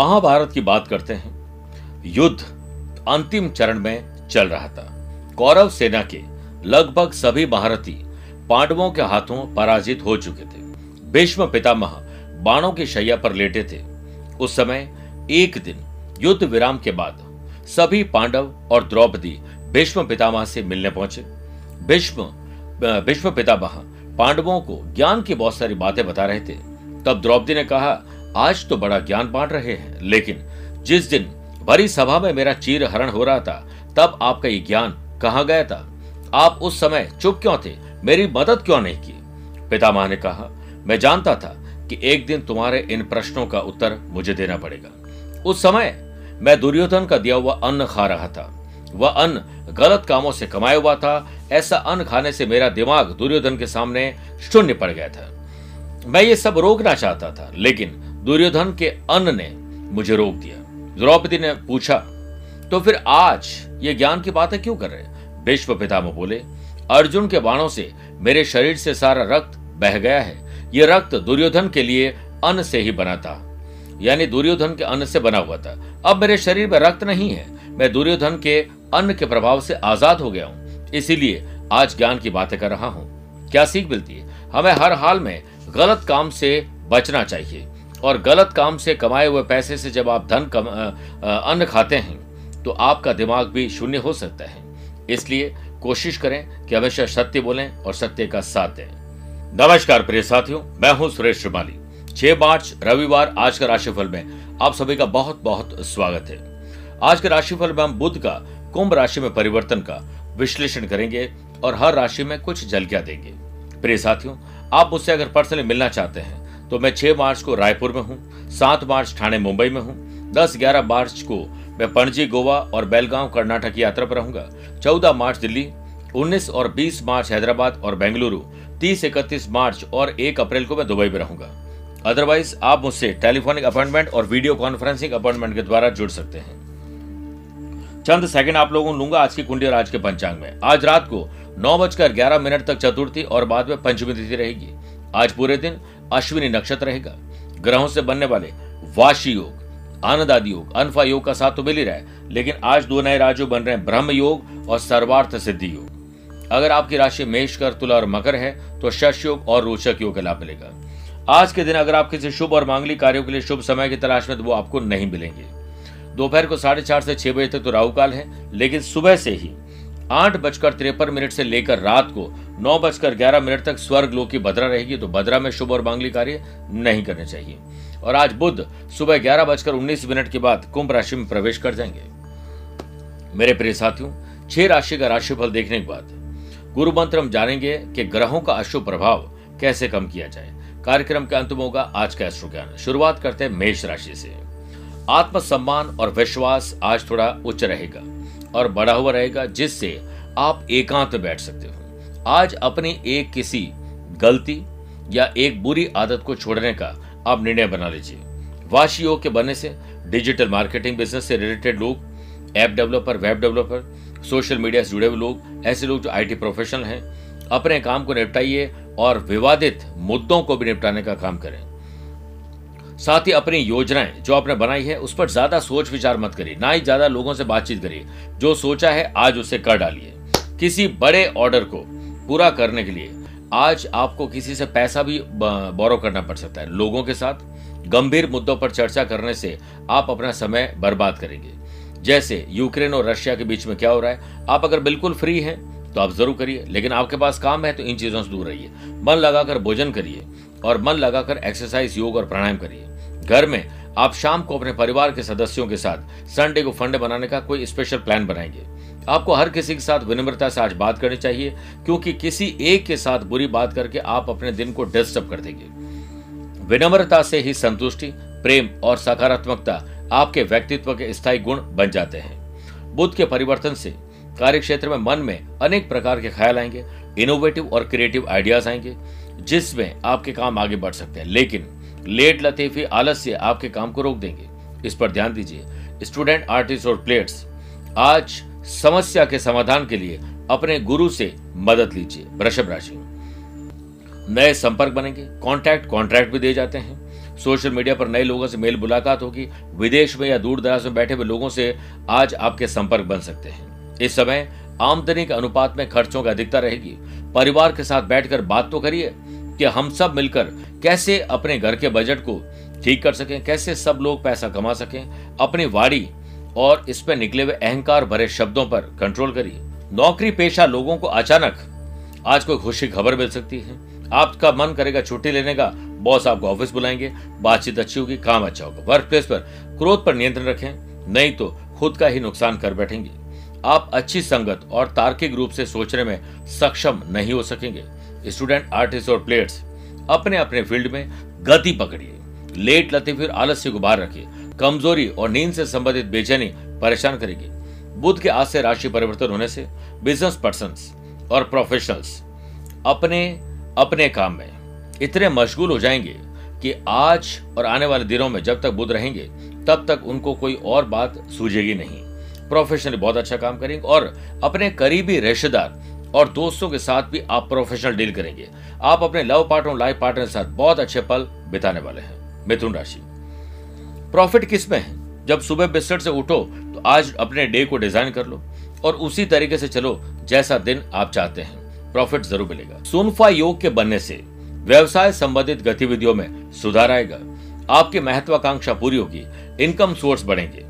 महाभारत की बात करते हैं। युद्ध अंतिम चरण में चल रहा था। कौरव सेना के लगभग सभी महारथी पांडवों के हाथों पराजित हो चुके थे। भीष्म पितामह बाणों की शैया पर लेटे थे। उस समय एक दिन युद्ध विराम के बाद सभी पांडव और द्रौपदी भीष्म पितामह से मिलने पहुँचे। भीष्म भीष्म पितामह पांडवों को ज्ञान की बहुत सारी बातें बता रहे थे। तब द्रौपदी ने कहा आज तो बड़ा ज्ञान बांट रहे हैं, लेकिन जिस दिन भरी सभा में मेरा चीर हरण हो रहा था, तब आपका ये ज्ञान कहा गया था? आप उस समय चुप क्यों थे? मेरी मदद क्यों नहीं की? पितामह ने कहा, मैं जानता था कि एक दिन तुम्हारे इन प्रश्नों का उत्तर मुझे देना पड़ेगा। उस समय मैं दुर्योधन का दिया हुआ अन्न खा रहा था। वह अन्न गलत कामों से कमाया हुआ था, ऐसा अन्न खाने से मेरा दिमाग दुर्योधन के सामने शून्य पड़ गया था। मैं ये सब रोकना चाहता था, लेकिन दुर्योधन के अन्न ने मुझे रोक दिया। द्रौपदी ने पूछा तो फिर आज ये ज्ञान की बातें क्यों कर रहे विश्व पितामह बोले, अर्जुन के बाणों से मेरे शरीर से सारा रक्त बह गया है। ये रक्त दुर्योधन के लिए अन्न से ही बना था। यानी दुर्योधन के अन्न से बना हुआ था। अब मेरे शरीर में रक्त नहीं है। मैं दुर्योधन के अन्न के प्रभाव से आज़ाद हो गया हूँ। इसीलिए आज ज्ञान की बातें कर रहा हूँ। क्या सीख मिलती है? हमें हर हाल में गलत काम से बचना चाहिए। और गलत काम से कमाए हुए पैसे से जब आप धन कम अन्न खाते हैं तो आपका दिमाग भी शून्य हो सकता है। इसलिए कोशिश करें कि हमेशा सत्य बोलें और सत्य का साथ दें। नमस्कार प्रिय साथियों, मैं हूँ सुरेश श्रीमाली। छह मार्च, रविवार, आज का राशिफल में आप सभी का बहुत बहुत स्वागत है। आज के राशिफल में हम बुद्ध का, कुंभ राशि में परिवर्तन का विश्लेषण करेंगे और हर राशि में कुछ झलकियाँ देंगे। प्रिय साथियों, आप मुझसे अगर पर्सनली मिलना चाहते हैं तो मैं छह मार्च को रायपुर में हूँ, सात मार्च ठाणे मुंबई में हूँ 10-11 मार्च को मैं पणजी गोवा और बेलगांव कर्नाटक की यात्रा पर रहूँगा 14 मार्च दिल्ली 19 और 20 मार्च हैदराबाद और बेंगलुरु 30 इकतीस मार्च और एक अप्रैल को मैं दुबई में रहूँगा। अदरवाइज़ आप मुझसे टेलीफोनिक अपॉइंटमेंट और वीडियो कॉन्फ्रेंसिंग अपॉइंटमेंट के द्वारा जुड़ सकते हैं। चंद सेकंड आप लोगों लूँगा आज की कुंडी और आज के पंचांग में। आज रात को नौ बजकर ग्यारह मिनट तक चतुर्थी और बाद में पंचमी तिथि रहेगी। आज पूरे दिन अश्विनी नक्षत्र रहेगा। ग्रहों से बनने वाले वाशी योग आनंद आदि योग, अनफा योग का साथ तो मिल ही रहा है, लेकिन आज दो नए राजो बन रहे हैं, ब्रह्म योग और सर्वार्थ सिद्धि योग। अगर आपकी राशि मेष कर तुला और मकर है तो शश योग और रोचक योग का लाभ मिलेगा। आज के दिन अगर आप किसी शुभ और मांगली कार्यों के लिए शुभ समय की तलाश में तो वो आपको नहीं मिलेंगे। दोपहर को साढ़े चार से छह बजे तक तो राहु काल है, लेकिन सुबह से ही आठ बजकर तिरपन मिनट से लेकर रात को नौ बजकर ग्यारह मिनट तक स्वर्ग लोक की भद्रा रहेगी तो भद्रा में शुभ और मांगली कार्य नहीं करने चाहिए। और आज बुद्ध सुबह ग्यारह बजकर उन्नीस मिनट के बाद कुंभ राशि में प्रवेश कर जाएँगे। मेरे प्रिय साथियों, छह राशि का राशिफल देखने के बाद गुरु मंत्र हम जानेंगे कि ग्रहों का अशुभ प्रभाव कैसे कम किया जाए। कार्यक्रम के अंत में होगा आज का एस्ट्रो ज्ञान शुरुआत करते हैं मेष राशि से। आत्मसम्मान और विश्वास आज थोड़ा उच्च रहेगा। और बढ़ा हुआ रहेगा, जिससे आप एकांत बैठ सकते हो। आज अपनी एक किसी गलती या एक बुरी आदत को छोड़ने का आप निर्णय बना लीजिए। वाशी योग के बनने से, डिजिटल मार्केटिंग बिज़नेस से रिलेटेड लोग, app developer, web developer, social media से जुड़े हुए लोग, ऐसे लोग जो आईटी प्रोफेशनल हैं, अपने काम को निपटाइए और विवादित मुद्दों को भी निपटाने का काम करें। साथ ही अपनी योजनाएँ जो आपने बनाई है, उस पर ज़्यादा सोच विचार मत करिए, ना ही ज़्यादा लोगों से बातचीत करिए। जो सोचा है, आज उसे कर डालिए। किसी बड़े ऑर्डर को पूरा करने के लिए आज आपको किसी से पैसा भी बोरो करना पड़ सकता है। लोगों के साथ गंभीर मुद्दों पर चर्चा करने से आप अपना समय बर्बाद करेंगे। जैसे यूक्रेन और रशिया के बीच में क्या हो रहा है, आप अगर बिल्कुल फ्री हैं तो आप ज़रूर करिए, लेकिन आपके पास काम है तो इन चीज़ों से दूर रहिए। मन लगाकर भोजन करिए और मन लगाकर एक्सरसाइज योग और प्राणायाम करिए। घर में आप शाम को अपने परिवार के सदस्यों के साथ संडे को फंडे बनाने का कोई स्पेशल प्लान बनाएँगे। आपको हर किसी के साथ विनम्रता से आज बात करनी चाहिए, क्योंकि किसी एक के साथ बुरी बात करके आप अपने दिन को डिस्टर्ब कर देंगे। विनम्रता से ही संतुष्टि, प्रेम और सकारात्मकता आपके व्यक्तित्व के स्थायी गुण बन जाते हैं। बुद्ध के परिवर्तन से कार्य क्षेत्र में मन में अनेक प्रकार के ख्याल आएँगे इनोवेटिव और क्रिएटिव आइडियाज़ आएँगे, जिसमें आपके काम आगे बढ़ सकते हैं। लेकिन लेट लतीफी आलस्य आपके काम को रोक देंगे। इस पर ध्यान दीजिए। स्टूडेंट, आर्टिस्ट और प्लेयर्स, आज समस्या के समाधान के लिए अपने गुरु से मदद लीजिए, वृषभ राशि नए संपर्क बनेंगे। कॉन्ट्रैक्ट कॉन्ट्रैक्ट भी दिए जाते हैं। सोशल मीडिया पर नए लोगों से मेल मुलाकात होगी। विदेश में या दूर दराज में बैठे हुए लोगों से आज आपके संपर्क बन सकते हैं। इस समय आमदनी के अनुपात में खर्चों की अधिकता रहेगी। परिवार के साथ बैठकर बात तो करिए। कि हम सब मिलकर कैसे अपने घर के बजट को ठीक कर सकें, कैसे सब लोग पैसा कमा सकें, अपनी वाड़ी और इस पर निकले हुए अहंकार भरे शब्दों पर कंट्रोल करिए। नौकरी पेशा लोगों को अचानक आज कोई खुशी खबर मिल सकती है। आपका मन करेगा छुट्टी लेने का बॉस आपको ऑफ़िस बुलाएँगे, बातचीत अच्छी होगी, काम अच्छा होगा। वर्क प्लेस पर क्रोध पर नियंत्रण रखें, नहीं तो खुद का ही नुकसान कर बैठेंगे। आप अच्छी संगत और तार्किक रूप से सोचने में सक्षम नहीं हो सकेंगे। स्टूडेंट, आर्टिस्ट और प्लेयर्स अपने अपने फ़ील्ड में गति पकड़िए। लेट लती फिर आलस्य को बाहर रखिए। कमज़ोरी और नींद से संबंधित बेचैनी परेशान करेगी। बुद्ध के आज से राशि परिवर्तन होने से बिज़नेस पर्सन और प्रोफेशनल्स अपने अपने काम में इतने मशगूल हो जाएँगे कि आज और आने वाले दिनों में जब तक बुद्ध रहेंगे, तब तक उनको कोई और बात सूझेगी नहीं। प्रोफेशनली बहुत अच्छा काम करेंगे और अपने करीबी रिश्तेदार और दोस्तों के साथ भी आप प्रोफेशनल डील करेंगे। आप अपने लव पार्टनर लाइफ पार्टनर के साथ बहुत अच्छे पल बिताने वाले हैं। मिथुन राशि। प्रॉफिट किसमें है? जब सुबह बिस्तर से उठो तो आज अपने डे को डिज़ाइन कर लो और उसी तरीके से चलो जैसा दिन आप चाहते हैं। प्रॉफिट ज़रूर मिलेगा। सुनफा योग के बनने से व्यवसाय संबंधित गतिविधियों में सुधार आएगा। आपकी महत्वाकांक्षा पूरी होगी। इनकम सोर्स बढ़ेंगे।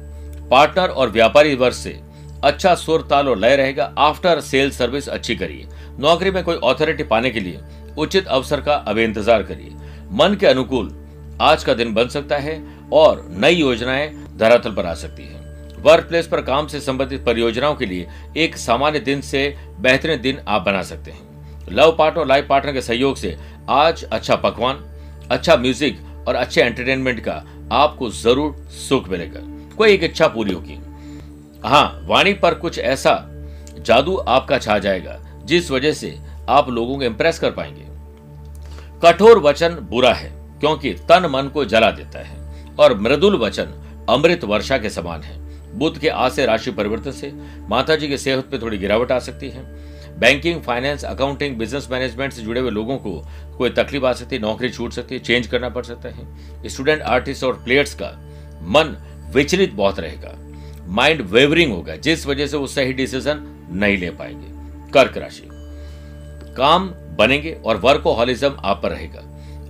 पार्टनर और व्यापारी वर्ष से अच्छा सुर ताल और लय रहेगा। आफ्टर सेल सर्विस अच्छी करिए। नौकरी में कोई ऑथोरिटी पाने के लिए उचित अवसर का अब इंतज़ार करिए। मन के अनुकूल आज का दिन बन सकता है और नई योजनाएँ धरातल पर आ सकती है। वर्क प्लेस पर काम से संबंधित परियोजनाओं के लिए एक सामान्य दिन से बेहतरीन दिन आप बना सकते हैं। लव पार्टनर और लाइफ पार्टनर के सहयोग से आज अच्छा पकवान अच्छा म्यूज़िक और अच्छे एंटरटेनमेंट का आपको ज़रूर सुख मिलेगा। कोई एक इच्छा पूरी होगी। हाँ वाणी पर कुछ ऐसा जादू आपका छा जाएगा, जिस वजह से आप लोगों को इंप्रेस कर पाएँगे। कठोर वचन बुरा है, क्योंकि तन मन को जला देता है, और मृदुल वचन अमृत वर्षा के समान है। बुद्ध के से राशि परिवर्तन से माता जी की सेहत पे थोड़ी गिरावट आ सकती है। Banking finance accounting business management से जुड़े हुए लोगों को कोई तकलीफ़ आ सकती है नौकरी छूट सकती है चेंज करना पड़ सकता है। स्टूडेंट आर्टिस्ट और प्लेयर्स का मन विचलित बहुत रहेगा। माइंड वेवरिंग होगा, जिस वजह से वो सही डिसीज़न नहीं ले पाएँगे। कर्क राशि। काम बनेंगे और वर्कोहॉलिज्म आप पर रहेगा।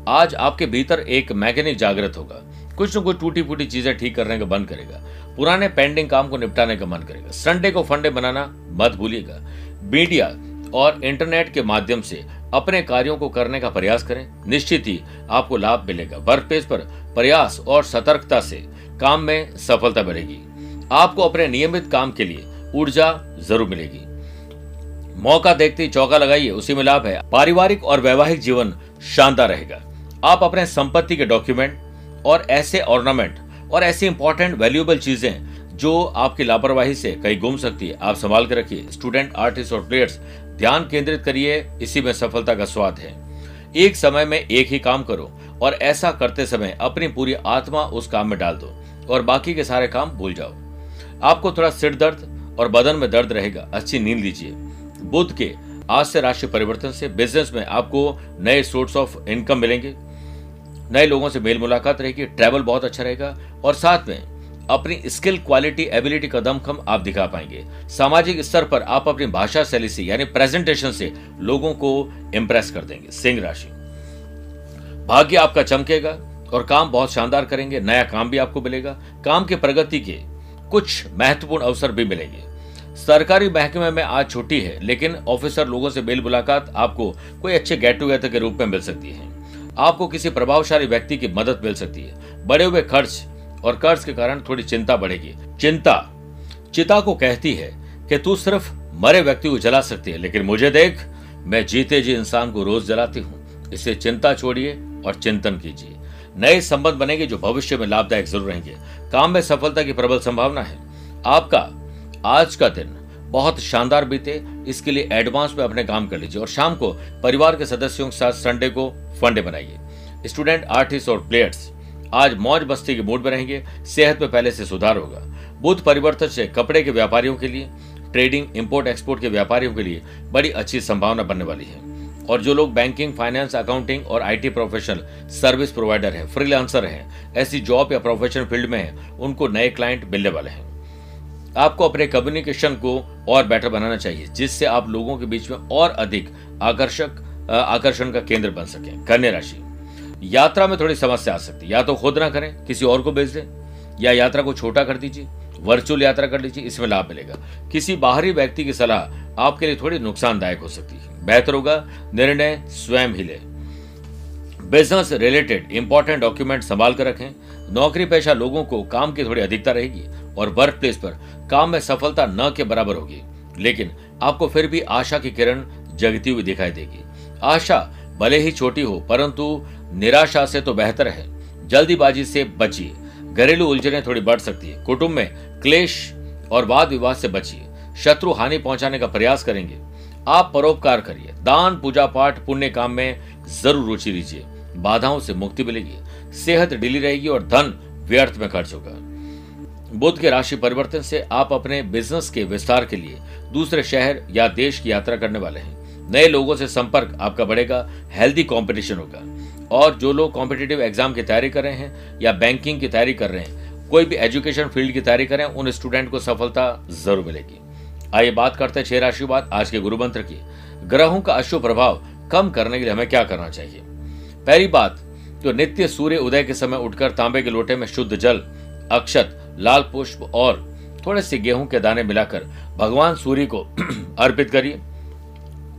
आज आपके भीतर एक मैकेनिक जागृत होगा। कुछ न कुछ टूटी फूटी चीज़ें ठीक करने का मन करेगा। पुराने पेंडिंग काम को निपटाने का मन करेगा। संडे को फंडे बनाना मत भूलिएगा। मीडिया और इंटरनेट के माध्यम से अपने कार्यों को करने का प्रयास करें। निश्चित ही आपको लाभ मिलेगा। वर्क पेज पर प्रयास और सतर्कता से काम में सफलता बढ़ेगी। आपको अपने नियमित काम के लिए ऊर्जा ज़रूर मिलेगी। मौका देखते ही चौका लगाइए, उसी में लाभ है। पारिवारिक और वैवाहिक जीवन शानदार रहेगा। आप अपने संपत्ति के डॉक्यूमेंट और ऐसे ऑर्नामेंट और ऐसी इंपॉर्टेंट वैल्यूएबल चीज़ें जो आपकी लापरवाही से कहीं गुम सकती है, आप संभाल के रखिए। स्टूडेंट आर्टिस्ट और प्लेयर्स ध्यान केंद्रित करिए, इसी में सफलता का स्वाद है। एक समय में एक ही काम करो और ऐसा करते समय अपनी पूरी आत्मा उस काम में डाल दो और बाकी के सारे काम भूल जाओ। आपको थोड़ा सिर दर्द और बदन में दर्द रहेगा। अच्छी नींद लीजिए। बुद्ध के आज से राशि परिवर्तन से बिज़नेस में आपको नए सोर्स ऑफ़ इनकम मिलेंगे। नए लोगों से मेल मुलाकात रहेगी ट्रैवल बहुत अच्छा रहेगा और साथ में अपनी स्किल क्वालिटी एबिलिटी का दमखम आप दिखा पाएँगे। सामाजिक स्तर पर आप अपनी भाषा शैली से, यानी प्रेजेंटेशन से लोगों को इंप्रेस कर देंगे। सिंह राशि। भाग्य आपका चमकेगा और काम बहुत शानदार करेंगे, नया काम भी आपको मिलेगा। काम के प्रगति के कुछ महत्वपूर्ण अवसर भी मिलेंगे। सरकारी महकमे में आज छुट्टी है, लेकिन ऑफिसर लोगों से मेल मुलाकात आपको कोई अच्छे गेट टुगेदर के रूप में मिल सकती है। आपको किसी प्रभावशाली व्यक्ति की मदद मिल सकती है। बड़े हुए खर्च और कर्ज के कारण थोड़ी चिंता बढ़ेगी। चिंता, चिता को कहती है कि तू सिर्फ़ मरे व्यक्ति को जला सकती है, लेकिन मुझे देख, मैं जीते जी इंसान को रोज जलाती हूँ। इसे चिंता छोड़िए और चिंतन कीजिए। नए संबंध बनेंगे जो भविष्य में लाभदायक ज़रूर रहेंगे। काम में सफलता की प्रबल संभावना है। आपका आज का दिन बहुत शानदार बीते। इसके लिए एडवांस में अपने काम कर लीजिए और शाम को परिवार के सदस्यों के साथ संडे को फंडे बनाइए स्टूडेंट, आर्टिस्ट और प्लेयर्स आज मौज बस्ती के मूड में रहेंगे। सेहत में पहले से सुधार होगा। बुद्ध परिवर्तन से कपड़े के व्यापारियों के लिए, ट्रेडिंग, इंपोर्ट, एक्सपोर्ट के व्यापारियों के लिए बड़ी अच्छी संभावना बनने वाली है। और जो लोग बैंकिंग फाइनेंस अकाउंटिंग और आईटी प्रोफेशनल सर्विस प्रोवाइडर है फ्रीलांसर हैं, ऐसी जॉब या प्रोफेशनल फ़ील्ड में हैं, उनको नए क्लाइंट मिलने वाले हैं। आपको अपने कम्युनिकेशन को और बेटर बनाना चाहिए, जिससे आप लोगों के बीच में और अधिक आकर्षक आकर्षण का केंद्र बन सके, कन्या राशि। यात्रा में थोड़ी समस्या आ सकती है, या तो खुद ना करें, किसी और को भेज दें, या यात्रा को छोटा कर दीजिए वर्चुअल यात्रा कर लीजिए, इसमें लाभ मिलेगा। किसी बाहरी व्यक्ति की सलाह आपके लिए थोड़ी नुकसानदायक हो सकती है। बेहतर होगा, निर्णय स्वयं ही ले। बिज़नेस रिलेटेड इंपॉर्टेंट डॉक्यूमेंट संभाल कर रखें। नौकरी पेशा लोगों को काम की थोड़ी अधिकता रहेगी और वर्क प्लेस पर काम में सफलता न के बराबर होगी। लेकिन आपको फिर भी आशा की किरण जगती हुई दिखाई देगी। आशा भले ही छोटी हो, परंतु निराशा से तो बेहतर है। जल्दीबाजी से बचिए। घरेलू उलझने थोड़ी बढ़ सकती है। कुटुंब में क्लेश और वाद विवाद से बचिए। शत्रु हानि पहुँचाने का प्रयास करेंगे। आप परोपकार करिए। दान, पूजा पाठ, पुण्य काम में ज़रूर रुचि लीजिए। बाधाओं से मुक्ति मिलेगी। सेहत ढीली रहेगी और धन व्यर्थ में खर्च होगा। बुद्ध के राशि परिवर्तन से आप अपने बिज़नेस के विस्तार के लिए दूसरे शहर या देश की यात्रा करने वाले हैं। नए लोगों से संपर्क आपका बढ़ेगा हेल्दी कंपटीशन होगा। और जो लोग कॉम्पिटेटिव एग्ज़ाम की तैयारी कर रहे हैं या बैंकिंग की तैयारी कर रहे हैं, कोई भी एजुकेशन फ़ील्ड की तैयारी करें, उन स्टूडेंट को सफलता ज़रूर मिलेगी। आइए बात करते हैं छह राशि बाद आज के गुरु मंत्र की। ग्रहों का अशुभ प्रभाव कम करने के लिए हमें क्या करना चाहिए? पहली बात तो नित्य सूर्य उदय के समय उठकर तांबे के लोटे में शुद्ध जल, अक्षत, लाल पुष्प और थोड़े से गेहूँ के दाने मिलाकर भगवान सूर्य को अर्पित करिए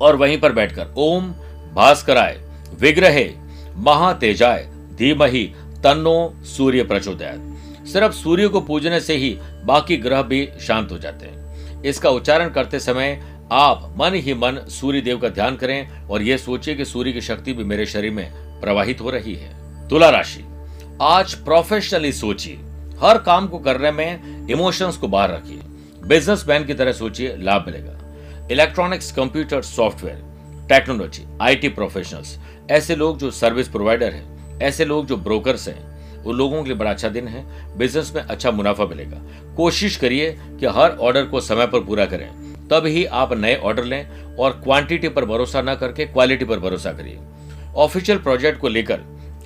और वहीं पर बैठकर ओम भास्कराय, विग्रहे, महातेजाय, धीमहि, तन्नो, सूर्य प्रचोदयात। सिर्फ़ सूर्य को पूजने से ही बाकी ग्रह भी शांत हो जाते हैं। इसका उच्चारण करते समय आप मन ही मन सूर्य देव का ध्यान करें और यह सोचिए कि सूर्य की शक्ति भी मेरे शरीर में प्रवाहित हो रही है। तुला राशि, आज प्रोफेशनली सोचिए। हर काम को करने में इमोशंस को बाहर रखिए। बिजनेसमैन की तरह सोचिए, लाभ मिलेगा। Electronics computer software technology IT professionals ऐसे लोग जो सर्विस प्रोवाइडर हैं, ऐसे लोग जो ब्रोकर्स हैं उन लोगों के लिए बड़ा अच्छा दिन है। बिज़नेस में अच्छा मुनाफा मिलेगा। कोशिश करिए कि हर ऑर्डर को समय पर पूरा करें। तब ही आप नए ऑर्डर लें और क्वांटिटी पर भरोसा न करके क्वालिटी पर भरोसा करिए। ऑफिशियल प्रोजेक्ट को लेकर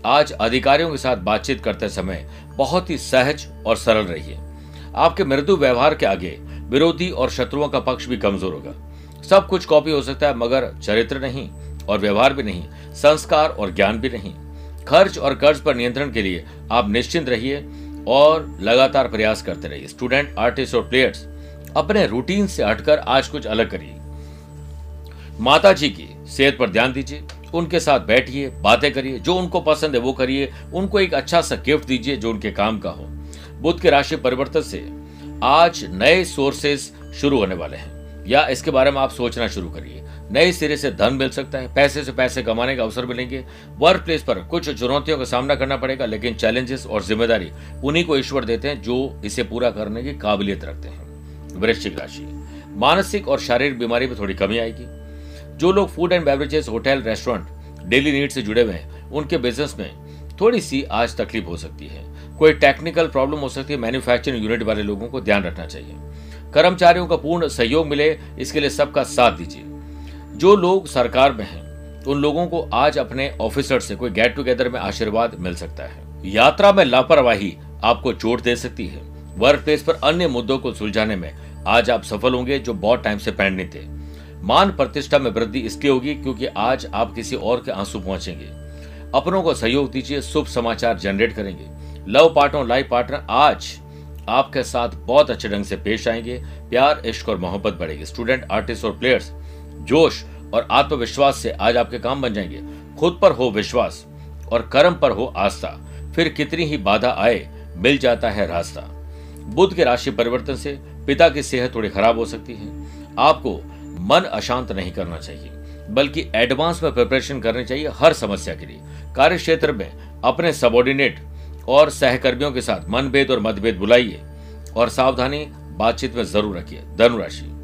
आज अधिकारियों के साथ बातचीत करते समय बहुत ही सहज और सरल रहिए। आपके मृदु व्यवहार के आगे विरोधी और शत्रुओं का पक्ष भी कमज़ोर होगा। सब कुछ कॉपी हो सकता है, मगर चरित्र नहीं और व्यवहार भी नहीं, संस्कार और ज्ञान भी नहीं। खर्च और कर्ज पर नियंत्रण के लिए आप निश्चिंत रहिए और लगातार प्रयास करते रहिए। स्टूडेंट आर्टिस्ट और प्लेयर्स अपने रूटीन से हटकर आज कुछ अलग करिए। माता जी की सेहत पर ध्यान दीजिए, उनके साथ बैठिए, बातें करिए, जो उनको पसंद है वो करिए, उनको एक अच्छा सा गिफ्ट दीजिए जो उनके काम का हो। बुद्ध के राशि परिवर्तन से आज नए सोर्सेस शुरू होने वाले हैं। या इसके बारे में आप सोचना शुरू करिए। नए सिरे से धन मिल सकता है, पैसे से पैसे कमाने का अवसर मिलेंगे। वर्क प्लेस पर कुछ चुनौतियों का सामना करना पड़ेगा, लेकिन चैलेंजेस और ज़िम्मेदारी उन्हीं को ईश्वर देते हैं जो इसे पूरा करने की काबिलियत रखते हैं। वृश्चिक राशि। मानसिक और शारीरिक बीमारी में थोड़ी कमी आएगी। जो लोग food and beverages hotel restaurant daily need से जुड़े हुए हैं, उनके बिज़नेस में थोड़ी सी आज तकलीफ़ हो सकती है। कोई टेक्निकल प्रॉब्लम हो सकती है मैन्युफैक्चरिंग यूनिट वाले लोगों को ध्यान रखना चाहिए। कर्मचारियों का पूर्ण सहयोग मिले, इसके लिए सबका साथ दीजिए। जो लोग सरकार में हैं, उन लोगों को आज अपने ऑफिसर से कोई गेट टुगेदर में आशीर्वाद मिल सकता है। यात्रा में लापरवाही आपको चोट दे सकती है। वर्क प्लेस पर अन्य मुद्दों को सुलझाने में आज आप सफल होंगे जो बहुत टाइम से पेंडिंग थे। मान प्रतिष्ठा में वृद्धि इसलिए होगी क्योंकि आज आप किसी और के आँसू पहुँचेंगे। अपनों को सहयोग दीजिए, शुभ समाचार जनरेट करेंगे। लव पार्टनर, लाइफ पार्टनर आज आपके साथ बहुत अच्छे ढंग से पेश आएँगे। प्यार, इश्क और मोहब्बत बढ़ेगी। स्टूडेंट, आर्टिस्ट और प्लेयर्स जोश और आत्मविश्वास से आज आपके काम बन जाएँगे। खुद पर हो विश्वास और कर्म पर हो आस्था। फिर कितनी ही बाधा आए, मिल जाता है रास्ता। बुद्ध के राशि परिवर्तन से पिता की सेहत थोड़ी खराब हो सकती है। आपको मन अशांत नहीं करना चाहिए, बल्कि एडवांस में प्रिपरेशन करनी चाहिए हर समस्या के लिए। कार्य क्षेत्र में अपने सबॉर्डिनेट और सहकर्मियों के साथ मनभेद और मतभेद बुलाइए और सावधानी बातचीत में ज़रूर रखिए। धनुराशि।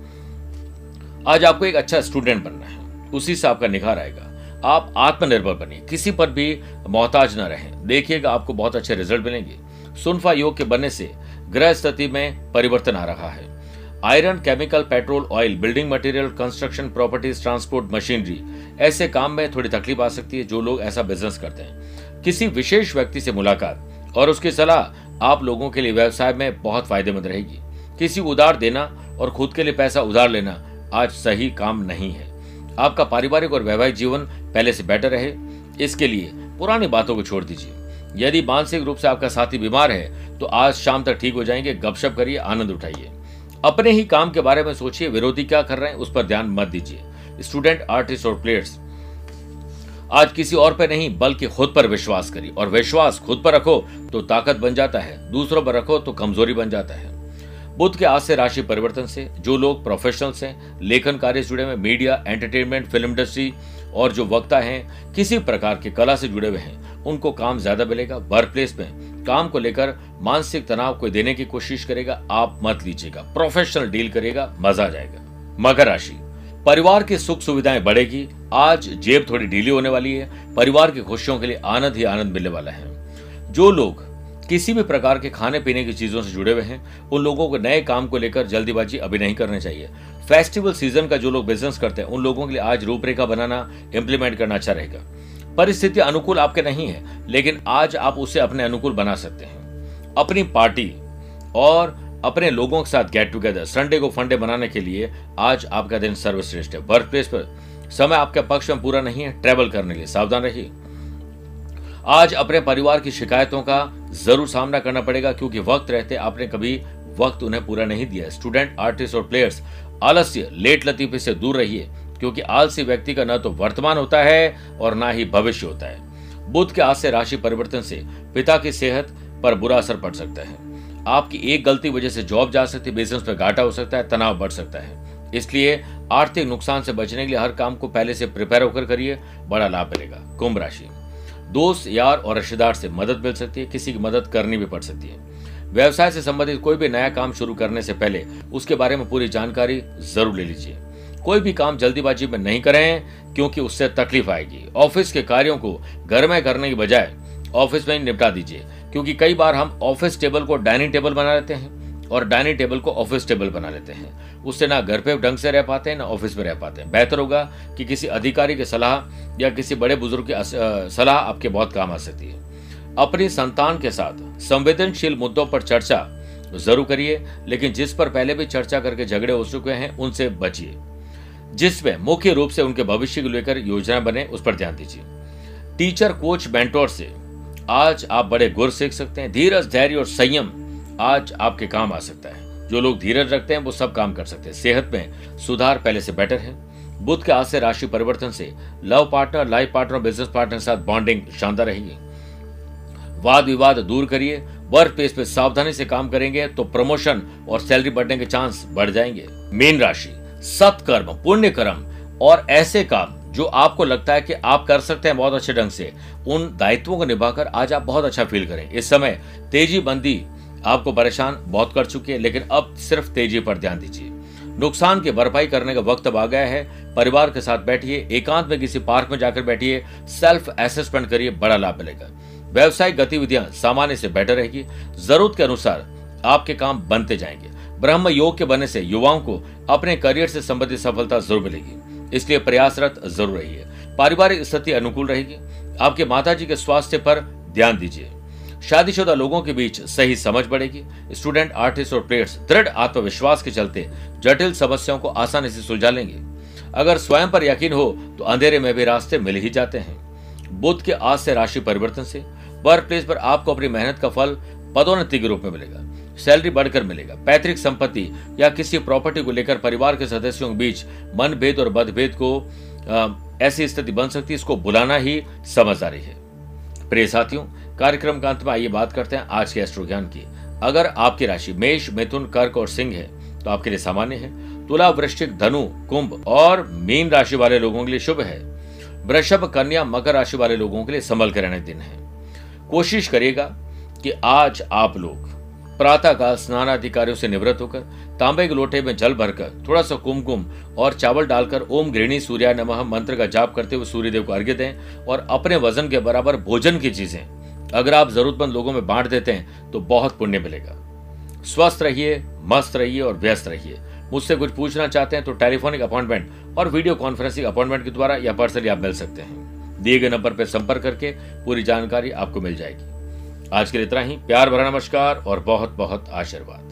आज आपको एक अच्छा स्टूडेंट बनना है। उसी से आपका निखार आएगा। आप आत्मनिर्भर बनिए। किसी पर भी मोहताज न रहें। देखिएगा आपको बहुत अच्छे रिज़ल्ट मिलेंगे। सुनफा योग के बनने से ग्रह स्थिति में परिवर्तन आ रहा है। Iron, chemical, petrol, oil building material construction properties transport machinery ऐसे काम में थोड़ी तकलीफ़ आ सकती है, जो लोग ऐसा बिज़नेस करते हैं। किसी विशेष व्यक्ति से मुलाकात और उसकी सलाह आप लोगों के लिए व्यवसाय में बहुत फ़ायदेमंद रहेगी। किसी उधार देना और खुद के लिए पैसा उधार लेना आज सही काम नहीं है। आपका पारिवारिक और वैवाहिक जीवन पहले से बेटर रहे। इसके लिए पुरानी बातों को छोड़ दीजिए। यदि मानसिक रूप से आपका साथी बीमार है तो आज शाम तक ठीक हो जाएँगे। गपशप करिए, आनंद उठाइए। अपने ही काम के बारे में सोचिए, विरोधी क्या कर रहे हैं, उस पर ध्यान मत दीजिए। स्टूडेंट आर्टिस्ट और प्लेयर्स आज किसी और पर नहीं, बल्कि खुद पर विश्वास करिए। और विश्वास खुद पर रखो तो ताकत बन जाता है। दूसरों पर रखो तो कमज़ोरी बन जाता है। बुद्ध के आज से राशि परिवर्तन से, जो लोग प्रोफेशनल्स हैं, लेखन कार्य से जुड़े हुए मीडिया एंटरटेनमेंट फ़िल्म इंडस्ट्री और जो वक्ता हैं, किसी प्रकार के कला से जुड़े हुए हैं, उनको काम ज़्यादा मिलेगा वर्क प्लेस में। काम को लेकर मानसिक तनाव को देने की कोशिश करेगा, आप मत लीजिएगा। प्रोफेशनल डील करेगा, मज़ा आ जाएगा। मकर राशि, परिवार की सुख सुविधाएँ बढ़ेगी, आज जेब थोड़ी ढीली होने वाली है, परिवार की खुशियों के लिए आनंद ही आनंद मिलने वाला है। जो लोग किसी भी प्रकार के खाने पीने की चीज़ों से जुड़े हुए हैं। उन लोगों को नए काम को लेकर जल्दीबाजी अभी नहीं करनी चाहिए। फेस्टिवल सीज़न का जो लोग बिज़नेस करते हैं, उन लोगों के लिए आज रूपरेखा बनाना इंप्लीमेंट करना अच्छा रहेगा। परिस्थिति अनुकूल आपके नहीं है, लेकिन आज आप उसे अपने अनुकूल बना सकते हैं। अपनी पार्टी और अपने लोगों के साथ गेट टुगेदर संडे को फंडे बनाने के लिए आज आपका दिन सर्वश्रेष्ठ है। वर्क प्लेस पर समय आपके पक्ष में पूरा नहीं है ट्रेवल करने के लिए सावधान रहिए। आज अपने परिवार की शिकायतों का ज़रूर सामना करना पड़ेगा, क्योंकि वक्त रहते आपने कभी वक्त उन्हें पूरा नहीं दिया स्टूडेंट आर्टिस्ट और प्लेयर्स आलस्य, लेट लतीफे से दूर रहिए, क्योंकि आलसी व्यक्ति का न तो वर्तमान होता है और ना ही भविष्य होता है। बुद्ध के आज से राशि परिवर्तन से पिता की सेहत पर बुरा असर पड़ सकता है। आपकी एक गलती वजह से जॉब जा सकती है बिज़नेस में घाटा हो सकता है, तनाव बढ़ सकता है। इसलिए आर्थिक नुकसान से बचने के लिए हर काम को पहले से प्रिपेयर होकर करिए, बड़ा लाभ मिलेगा। कुंभ राशि। दोस्त, यार और रिश्तेदार से मदद मिल सकती है, किसी की मदद करनी भी पड़ सकती है। व्यवसाय से संबंधित कोई भी नया काम शुरू करने से पहले उसके बारे में पूरी जानकारी ज़रूर ले लीजिए। कोई भी काम जल्दीबाजी में नहीं करें, क्योंकि उससे तकलीफ़ आएगी। ऑफ़िस के कार्यों को घर में करने की बजाय ऑफ़िस में ही निपटा दीजिए, क्योंकि कई बार हम ऑफ़िस टेबल को डाइनिंग टेबल बना लेते हैं। और डाइनिंग टेबल को ऑफ़िस टेबल बना लेते हैं। उससे ना घर पे ढंग से रह पाते हैं, ना ऑफ़िस में रह पाते हैं। बेहतर होगा कि किसी अधिकारी की सलाह या किसी बड़े बुज़ुर्ग की सलाह आपके बहुत काम आ सकती है। अपनी संतान के साथ संवेदनशील मुद्दों पर चर्चा ज़रूर करिए, लेकिन जिस पर पहले भी चर्चा करके झगड़े हो चुके हैं, उनसे बचिए। जिसमें मुख्य रूप से उनके भविष्य को लेकर योजना बने, उस पर ध्यान दीजिए। टीचर, कोच, मेंटोर से आज आप बड़े गुर सीख सकते हैं। धीरज, धैर्य और संयम आज आपके काम आ सकता है। जो लोग धीरज रखते हैं, वो सब काम कर सकते हैं। सेहत में सुधार पहले से बेटर है। बुद्ध के आज से राशि परिवर्तन से love partner, life partner business partner के साथ बॉन्डिंग शानदार रहेगी। वाद विवाद दूर करिए। वर्क प्लेस पे सावधानी से काम करेंगे तो प्रमोशन और सैलरी बढ़ने के चांस बढ़ जाएँगे। मेन राशि, सत्कर्म पुण्य कर्म और ऐसे काम जो आपको लगता है कि आप कर सकते हैं बहुत अच्छे ढंग से, उन दायित्वों को निभाकर आज आप बहुत अच्छा फील करें। इस समय तेज़ी बंदी आपको परेशान बहुत कर चुकी है, लेकिन अब सिर्फ़ तेज़ी पर ध्यान दीजिए। नुकसान की भरपाई करने का वक्त अब आ गया है। परिवार के साथ बैठिए, एकांत में किसी पार्क में जाकर बैठिए, सेल्फ असेसमेंट करिए, बड़ा लाभ मिलेगा। व्यवसायिक गतिविधियाँ सामान्य से बेटर रहेगी। ज़रूरत के अनुसार आपके काम बनते जाएँगे। ब्रह्म योग के बनने से युवाओं को अपने करियर से संबंधित सफलता ज़रूर मिलेगी। इसलिए प्रयासरत ज़रूर रहिए। पारिवारिक स्थिति अनुकूल रहेगी। आपके माता जी के स्वास्थ्य पर ध्यान दीजिए। शादीशुदा लोगों के बीच सही समझ बढ़ेगी। स्टूडेंट, आर्टिस्ट और प्लेयर्स दृढ़ आत्मविश्वास के चलते जटिल समस्याओं को आसानी से सुलझा लेंगे अगर स्वयं पर यकीन हो तो अंधेरे में भी रास्ते मिल ही जाते हैं। बुद्ध के आज से राशि परिवर्तन से वर्क प्लेस पर आपको अपनी मेहनत का फल पदोन्नति के रूप में मिलेगा। सैलरी बढ़कर मिलेगा। पैतृक संपत्ति या किसी प्रॉपर्टी को लेकर परिवार के सदस्यों के बीच मनभेद और मतभेद को ऐसी स्थिति बन सकती है, इसको बुलाना ही समझदारी है। प्रिय साथियों कार्यक्रम का अंत में आइए बात करते हैं आज के एस्ट्रो ज्ञान की। अगर आपकी राशि मेष, मिथुन, कर्क और सिंह है तो आपके लिए सामान्य है। तुला, वृश्चिक, धनु, कुंभ और मीन राशि वाले लोगों के लिए शुभ है। वृषभ, कन्या, मकर राशि वाले लोगों के लिए संभल के रहने दिन है। कोशिश करिएगा कि आज आप लोग प्रातःकाल स्नान अधिकारियों से निवृत्त होकर तांबे के लोटे में जल भरकर थोड़ा सा कुमकुम और चावल डालकर ओम गृहिणी सूर्या नमः मंत्र का जाप करते हुए सूर्यदेव को अर्घ्य दें और अपने वज़न के बराबर भोजन की चीज़ें अगर आप जरूरतमंद लोगों में बांट देते हैं तो बहुत पुण्य मिलेगा। स्वस्थ रहिए, मस्त रहिए और व्यस्त रहिए। मुझसे कुछ पूछना चाहते हैं तो टेलीफोनिक अपॉइंटमेंट और वीडियो कॉन्फ्रेंसिंग अपॉइंटमेंट के द्वारा या पर्सनली आप मिल सकते हैं। दिए गए नंबर पर संपर्क करके पूरी जानकारी आपको मिल जाएगी। आज के लिए इतना ही। प्यार भरा नमस्कार और बहुत बहुत आशीर्वाद।